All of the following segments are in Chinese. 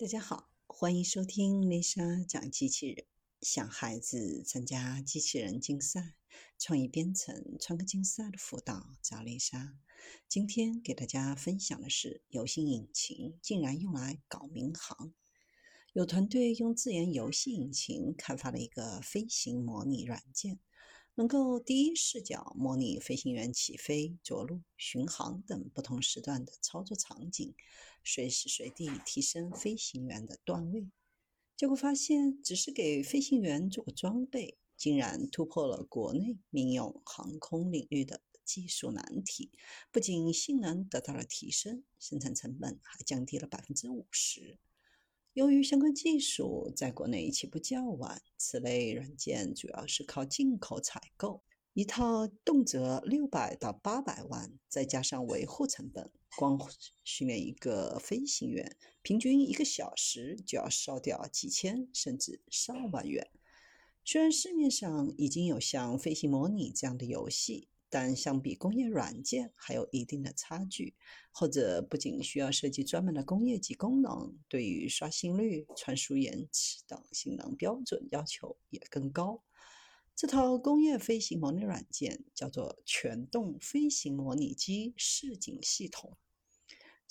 大家好，欢迎收听丽莎讲机器人。想孩子参加机器人竞赛、创意编程、创客竞赛的辅导，找丽莎。今天给大家分享的是，游戏引擎竟然用来搞民航。有团队用自研游戏引擎开发了一个飞行模拟软件。能够第一视角模拟飞行员起飞、着陆、巡航等不同时段的操作场景，随时随地提升飞行员的段位。结果发现，只是给飞行员做个装备，竟然突破了国内民用航空领域的技术难题。不仅性能得到了提升，生产成本还降低了百分之五十。由于相关技术在国内起步较晚，此类软件主要是靠进口采购，一套动辄六百到八百万，再加上维护成本，光训练一个飞行员，平均一个小时就要烧掉几千甚至上万元。虽然市面上已经有像飞行模拟这样的游戏。但相比工业软件还有一定的差距，或者不仅需要设计专门的工业级功能，对于刷新率、传输延迟等性能标准要求也更高。这套工业飞行模拟软件叫做全动飞行模拟机示警系统。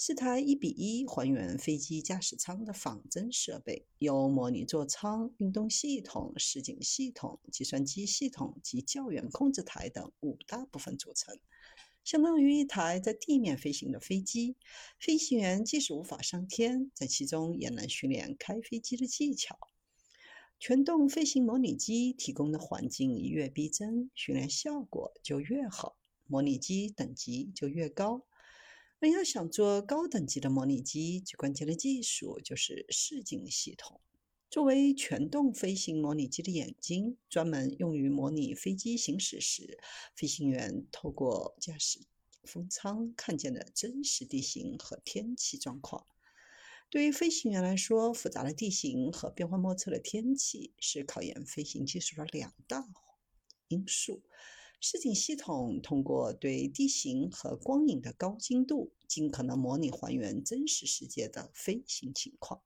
是台一比一还原飞机驾驶舱的仿真设备，由模拟座舱、运动系统、实景系统、计算机系统及教员控制台等五大部分组成，相当于一台在地面飞行的飞机。飞行员即使无法上天，在其中也能训练开飞机的技巧。全动飞行模拟机提供的环境越逼真，训练效果就越好，模拟机等级就越高。而要想做高等级的模拟机，最关键的技术就是示警系统。作为全动飞行模拟机的眼睛，专门用于模拟飞机行驶时，飞行员透过驾驶风舱看见的真实地形和天气状况。对于飞行员来说，复杂的地形和变幻莫测的天气是考验飞行技术的两大因素。视景系统通过对地形和光影的高精度，尽可能模拟还原真实世界的飞行情况。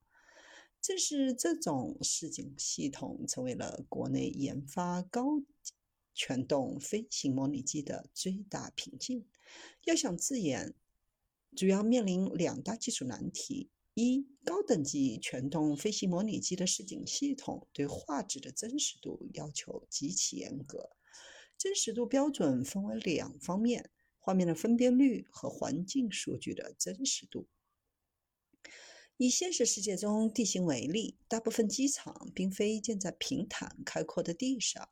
正是这种视景系统，成为了国内研发高全动飞行模拟机的最大瓶颈。要想自研，主要面临两大技术难题：一、高等级全动飞行模拟机的视景系统对画质的真实度要求极其严格。真实度标准分为两方面：画面的分辨率和环境数据的真实度。以现实世界中地形为例，大部分机场并非建在平坦开阔的地上，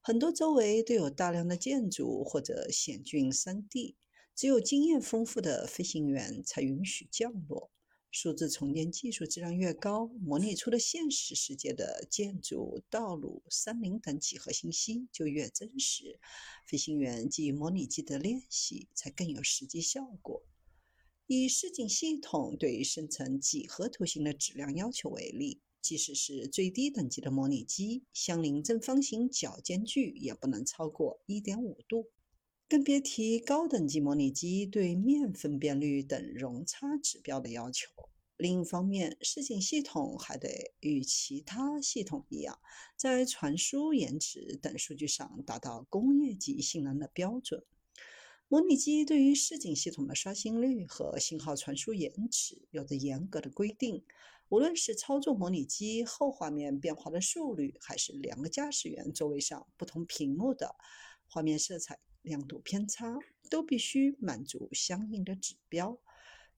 很多周围都有大量的建筑或者险峻山地，只有经验丰富的飞行员才允许降落。数字重建技术质量越高，模拟出的现实世界的建筑、道路、山林等几何信息就越真实。飞行员基于模拟机的练习才更有实际效果。以示警系统对于生成几何图形的质量要求为例，即使是最低等级的模拟机，相邻正方形角间距也不能超过1.5度。更别提高等级模拟机对面分辨率等容差指标的要求。另一方面，示警系统还得与其他系统一样，在传输延迟等数据上达到工业级性能的标准。模拟机对于示警系统的刷新率和信号传输延迟有着严格的规定。无论是操作模拟机后画面变化的速率，还是两个驾驶员座位上不同屏幕的画面色彩。亮度偏差都必须满足相应的指标。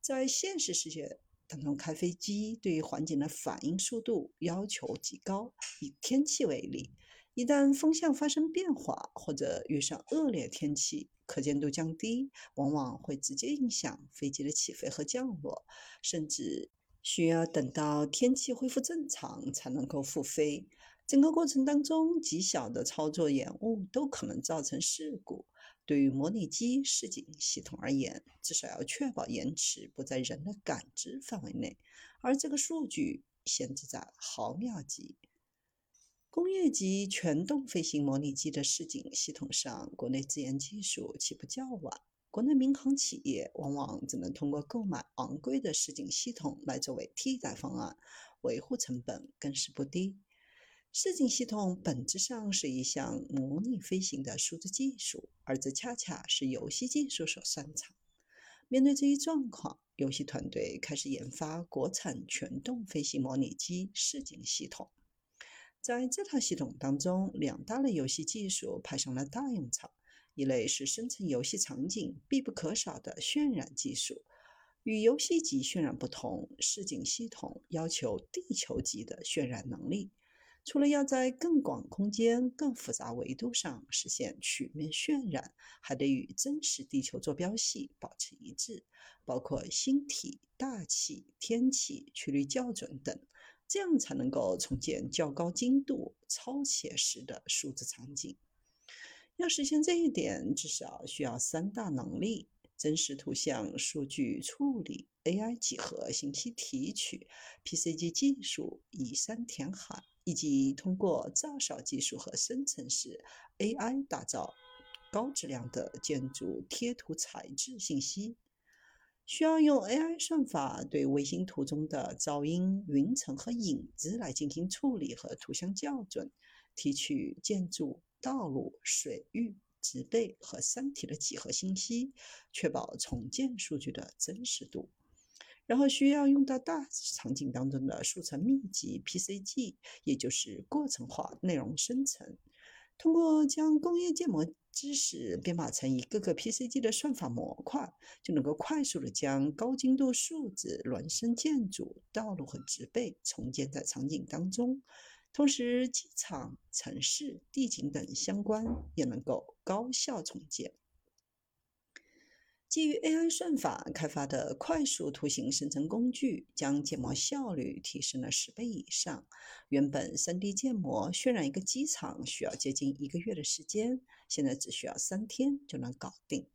在现实世界当中，开飞机对于环境的反应速度要求极高。以天气为例，一旦风向发生变化，或者遇上恶劣天气，可见度降低，往往会直接影响飞机的起飞和降落，甚至需要等到天气恢复正常才能够复飞。整个过程当中，极小的操作延误都可能造成事故。对于模拟机示警系统而言，至少要确保延迟不在人的感知范围内，而这个数据限制在毫秒级。工业级全动飞行模拟机的示警系统上，国内自研技术起步较晚，国内民航企业往往只能通过购买昂贵的实景系统来作为替代方案，维护成本更是不低。视景系统本质上是一项模拟飞行的数字技术，而这恰恰是游戏技术所擅长。面对这一状况，游戏团队开始研发国产全动飞行模拟机视景系统。在这套系统当中，两大类游戏技术派上了大用场。一类是生成游戏场景必不可少的渲染技术。与游戏级渲染不同，视景系统要求地球级的渲染能力。除了要在更广空间、更复杂维度上实现曲面渲染，还得与真实地球坐标系保持一致，包括星体、大气、天气、曲率校准等，这样才能够重建较高精度、超写实的数字场景。要实现这一点，至少需要三大能力：真实图像数据处理、AI 几何信息提取、PCG 技术以山填海，以及通过照少技术和生成式 AI 打造高质量的建筑贴图材质信息。需要用 AI 算法对卫星图中的噪音、云层和影子来进行处理和图像校准，提取建筑。道路、水域、植被和山体的几何信息，确保重建数据的真实度。然后需要用到大场景当中的数层密集 （PCG），也就是过程化内容生成。通过将工业建模知识编码成一个个 PCG 的算法模块，就能够快速的将高精度数字孪生建筑、道路和植被重建在场景当中。同时，机场、城市、地景等相关也能够高效重建。基于 AI 算法开发的快速图形生成工具，将建模效率提升了十倍以上。原本 3D 建模渲染一个机场需要接近一个月的时间，现在只需要三天就能搞定。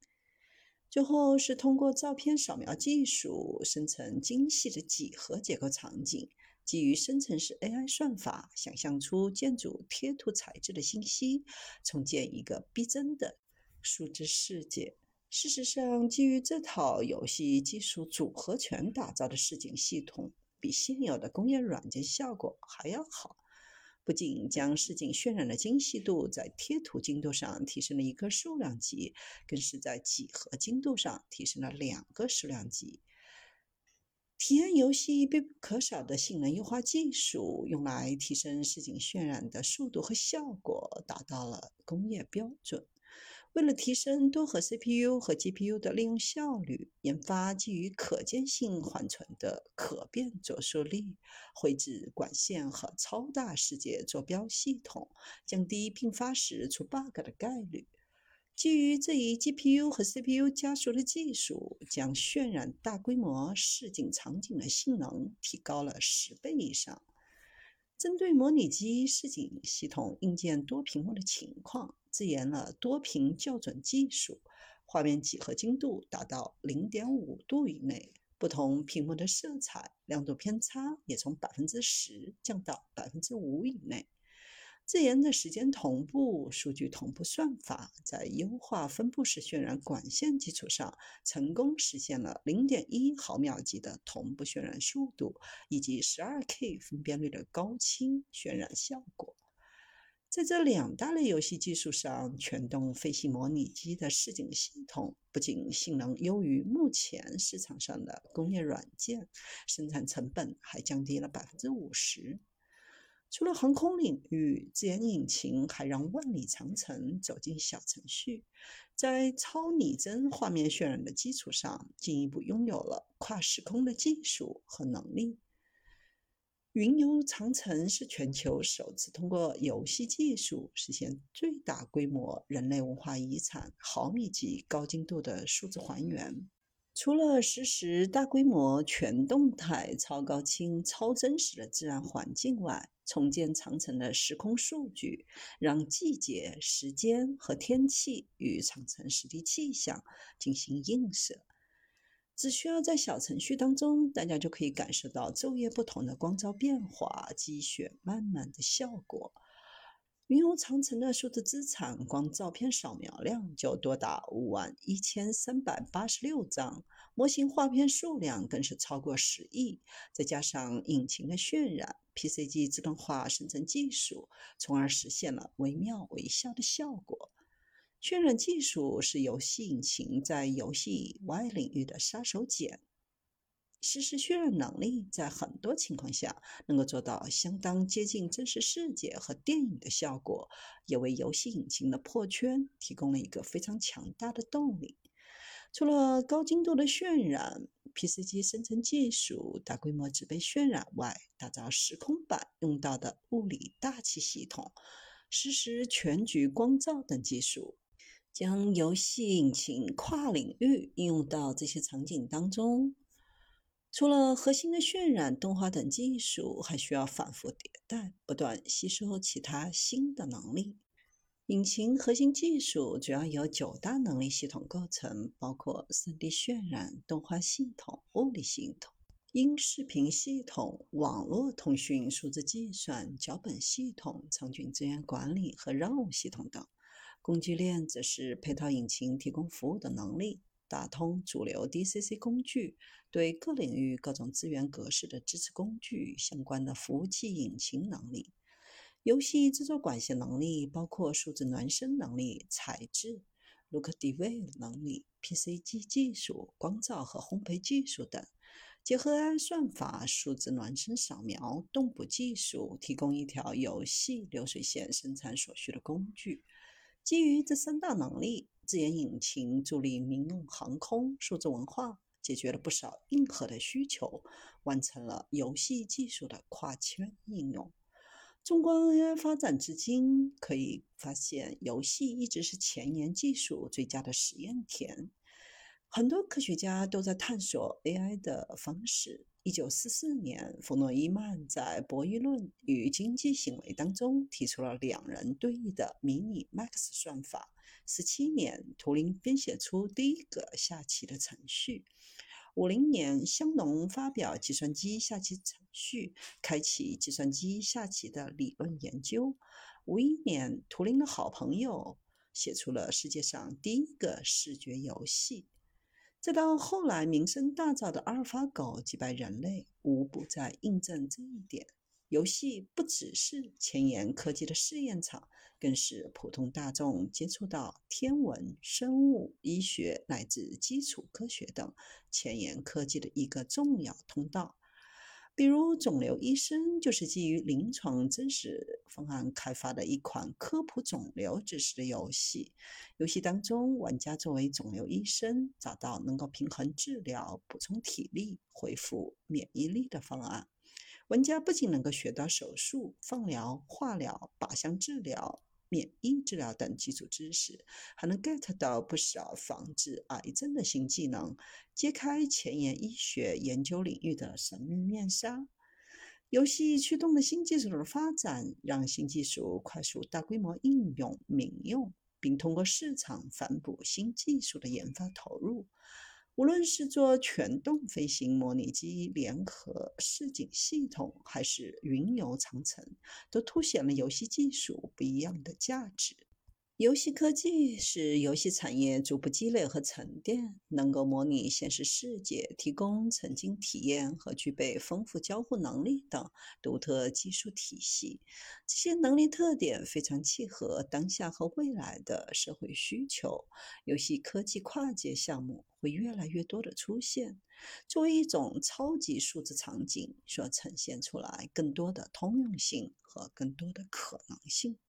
最后是通过照片扫描技术生成精细的几何结构场景。基于生成式 AI 算法，想象出建筑贴图材质的信息，重建一个逼真的数字世界。事实上，基于这套游戏技术组合拳打造的视景系统，比现有的工业软件效果还要好。不仅将视景渲染的精细度在贴图精度上提升了一个数量级，更是在几何精度上提升了两个数量级。体验游戏必不可少的性能优化技术，用来提升视景渲染的速度和效果，达到了工业标准。为了提升多核 CPU 和 GPU 的利用效率，研发基于可见性缓存的可变佐数力绘制管线和超大世界坐标系统，降低并发时出 bug 的概率。基于这一 GPU 和 CPU 加速的技术，将渲染大规模市景场景的性能提高了十倍以上。针对模拟机视景系统硬件多屏幕的情况，自研了多屏校准技术，画面几何精度达到零点五度以内，不同屏幕的色彩亮度偏差也从百分之十降到百分之五以内。自研的时间同步、数据同步算法，在优化分布式渲染管线基础上，成功实现了0.1毫秒级的同步渲染速度以及 12K 分辨率的高清渲染效果。在这两大类游戏技术上，全动飞行模拟机的视景系统不仅性能优于目前市场上的工业软件，生产成本还降低了百分之五十。除了航空领域，自研引擎还让万里长城走进小程序，在超拟真画面渲染的基础上，进一步拥有了跨时空的技术和能力。云游长城是全球首次通过游戏技术实现最大规模人类文化遗产毫米级高精度的数字还原。除了实时大规模全动态、超高清、超真实的自然环境外，重建长城的时空数据，让季节、时间和天气与长城实地气象进行映射。只需要在小程序当中，大家就可以感受到昼夜不同的光照变化、积雪漫漫的效果。云游长城的数字资产，光照片扫描量就多达五万一千三百八十六张，模型画片数量更是超过十亿。再加上引擎的渲染 PCG 自动化生成技术，从而实现了惟妙惟肖的效果。渲染技术是游戏引擎在游戏以外领域的杀手锏。实时渲染能力在很多情况下能够做到相当接近真实世界和电影的效果，也为游戏引擎的破圈提供了一个非常强大的动力。除了高精度的渲染 PCG 生成技术大规模植被渲染外，打造时空版用到的物理大气系统、实时全局光照等技术，将游戏引擎跨领域应用到这些场景当中。除了核心的渲染、动画等技术，还需要反复迭代，不断吸收其他新的能力。引擎核心技术主要由九大能力系统构成，包括 3D 渲染、动画系统、物理系统、音视频系统、网络通讯、数字计算、脚本系统、场景资源管理和任务系统等。工具链则是配套引擎提供服务的能力。打通主流 DCC 工具，对各领域各种资源格式的支持工具相关的服务器引擎能力，游戏制作管线能力包括数字孪生能力、材质、Look Dev 能力、PCG 技术、光照和烘焙技术等，结合 AI 算法、数字孪生扫描、动捕技术，提供一条游戏流水线生产所需的工具。基于这三大能力。自研引擎助力民用航空、数字文化，解决了不少硬核的需求，完成了游戏技术的跨圈应用。纵观 AI 发展至今，可以发现游戏一直是前沿技术最佳的实验田。很多科学家都在探索 AI 的方式。一九四四年，弗诺伊曼在博弈论与经济行为当中提出了两人对弈的迷你 Max 算法。十七年，图灵编写出第一个下棋的程序。五零年，香农发表计算机下棋程序，开启计算机下棋的理论研究。五一年，图灵的好朋友写出了世界上第一个视觉游戏。再到后来名声大噪的阿尔法狗击败人类，无不在印证这一点。游戏不只是前沿科技的试验场。更是普通大众接触到天文、生物、医学乃至基础科学等前沿科技的一个重要通道。比如，肿瘤医生就是基于临床真实方案开发的一款科普肿瘤知识的游戏。游戏当中，玩家作为肿瘤医生，找到能够平衡治疗、补充体力、恢复免疫力的方案。玩家不仅能够学到手术、放疗、化疗、靶向治疗。免疫治疗等基础知识，还能 get 到不少防治癌症的新技能，揭开前沿医学研究领域的神秘面纱。游戏驱动的新技术的发展，让新技术快速大规模应用民用，并通过市场反哺新技术的研发投入。无论是做全动飞行模拟机联合视景系统，还是云游长城，都凸显了游戏技术不一样的价值。游戏科技使游戏产业逐步积累和沉淀，能够模拟现实世界，提供沉浸体验和具备丰富交互能力等独特技术体系。这些能力特点非常契合当下和未来的社会需求。游戏科技跨界项目会越来越多的出现，作为一种超级数字场景所呈现出来更多的通用性和更多的可能性。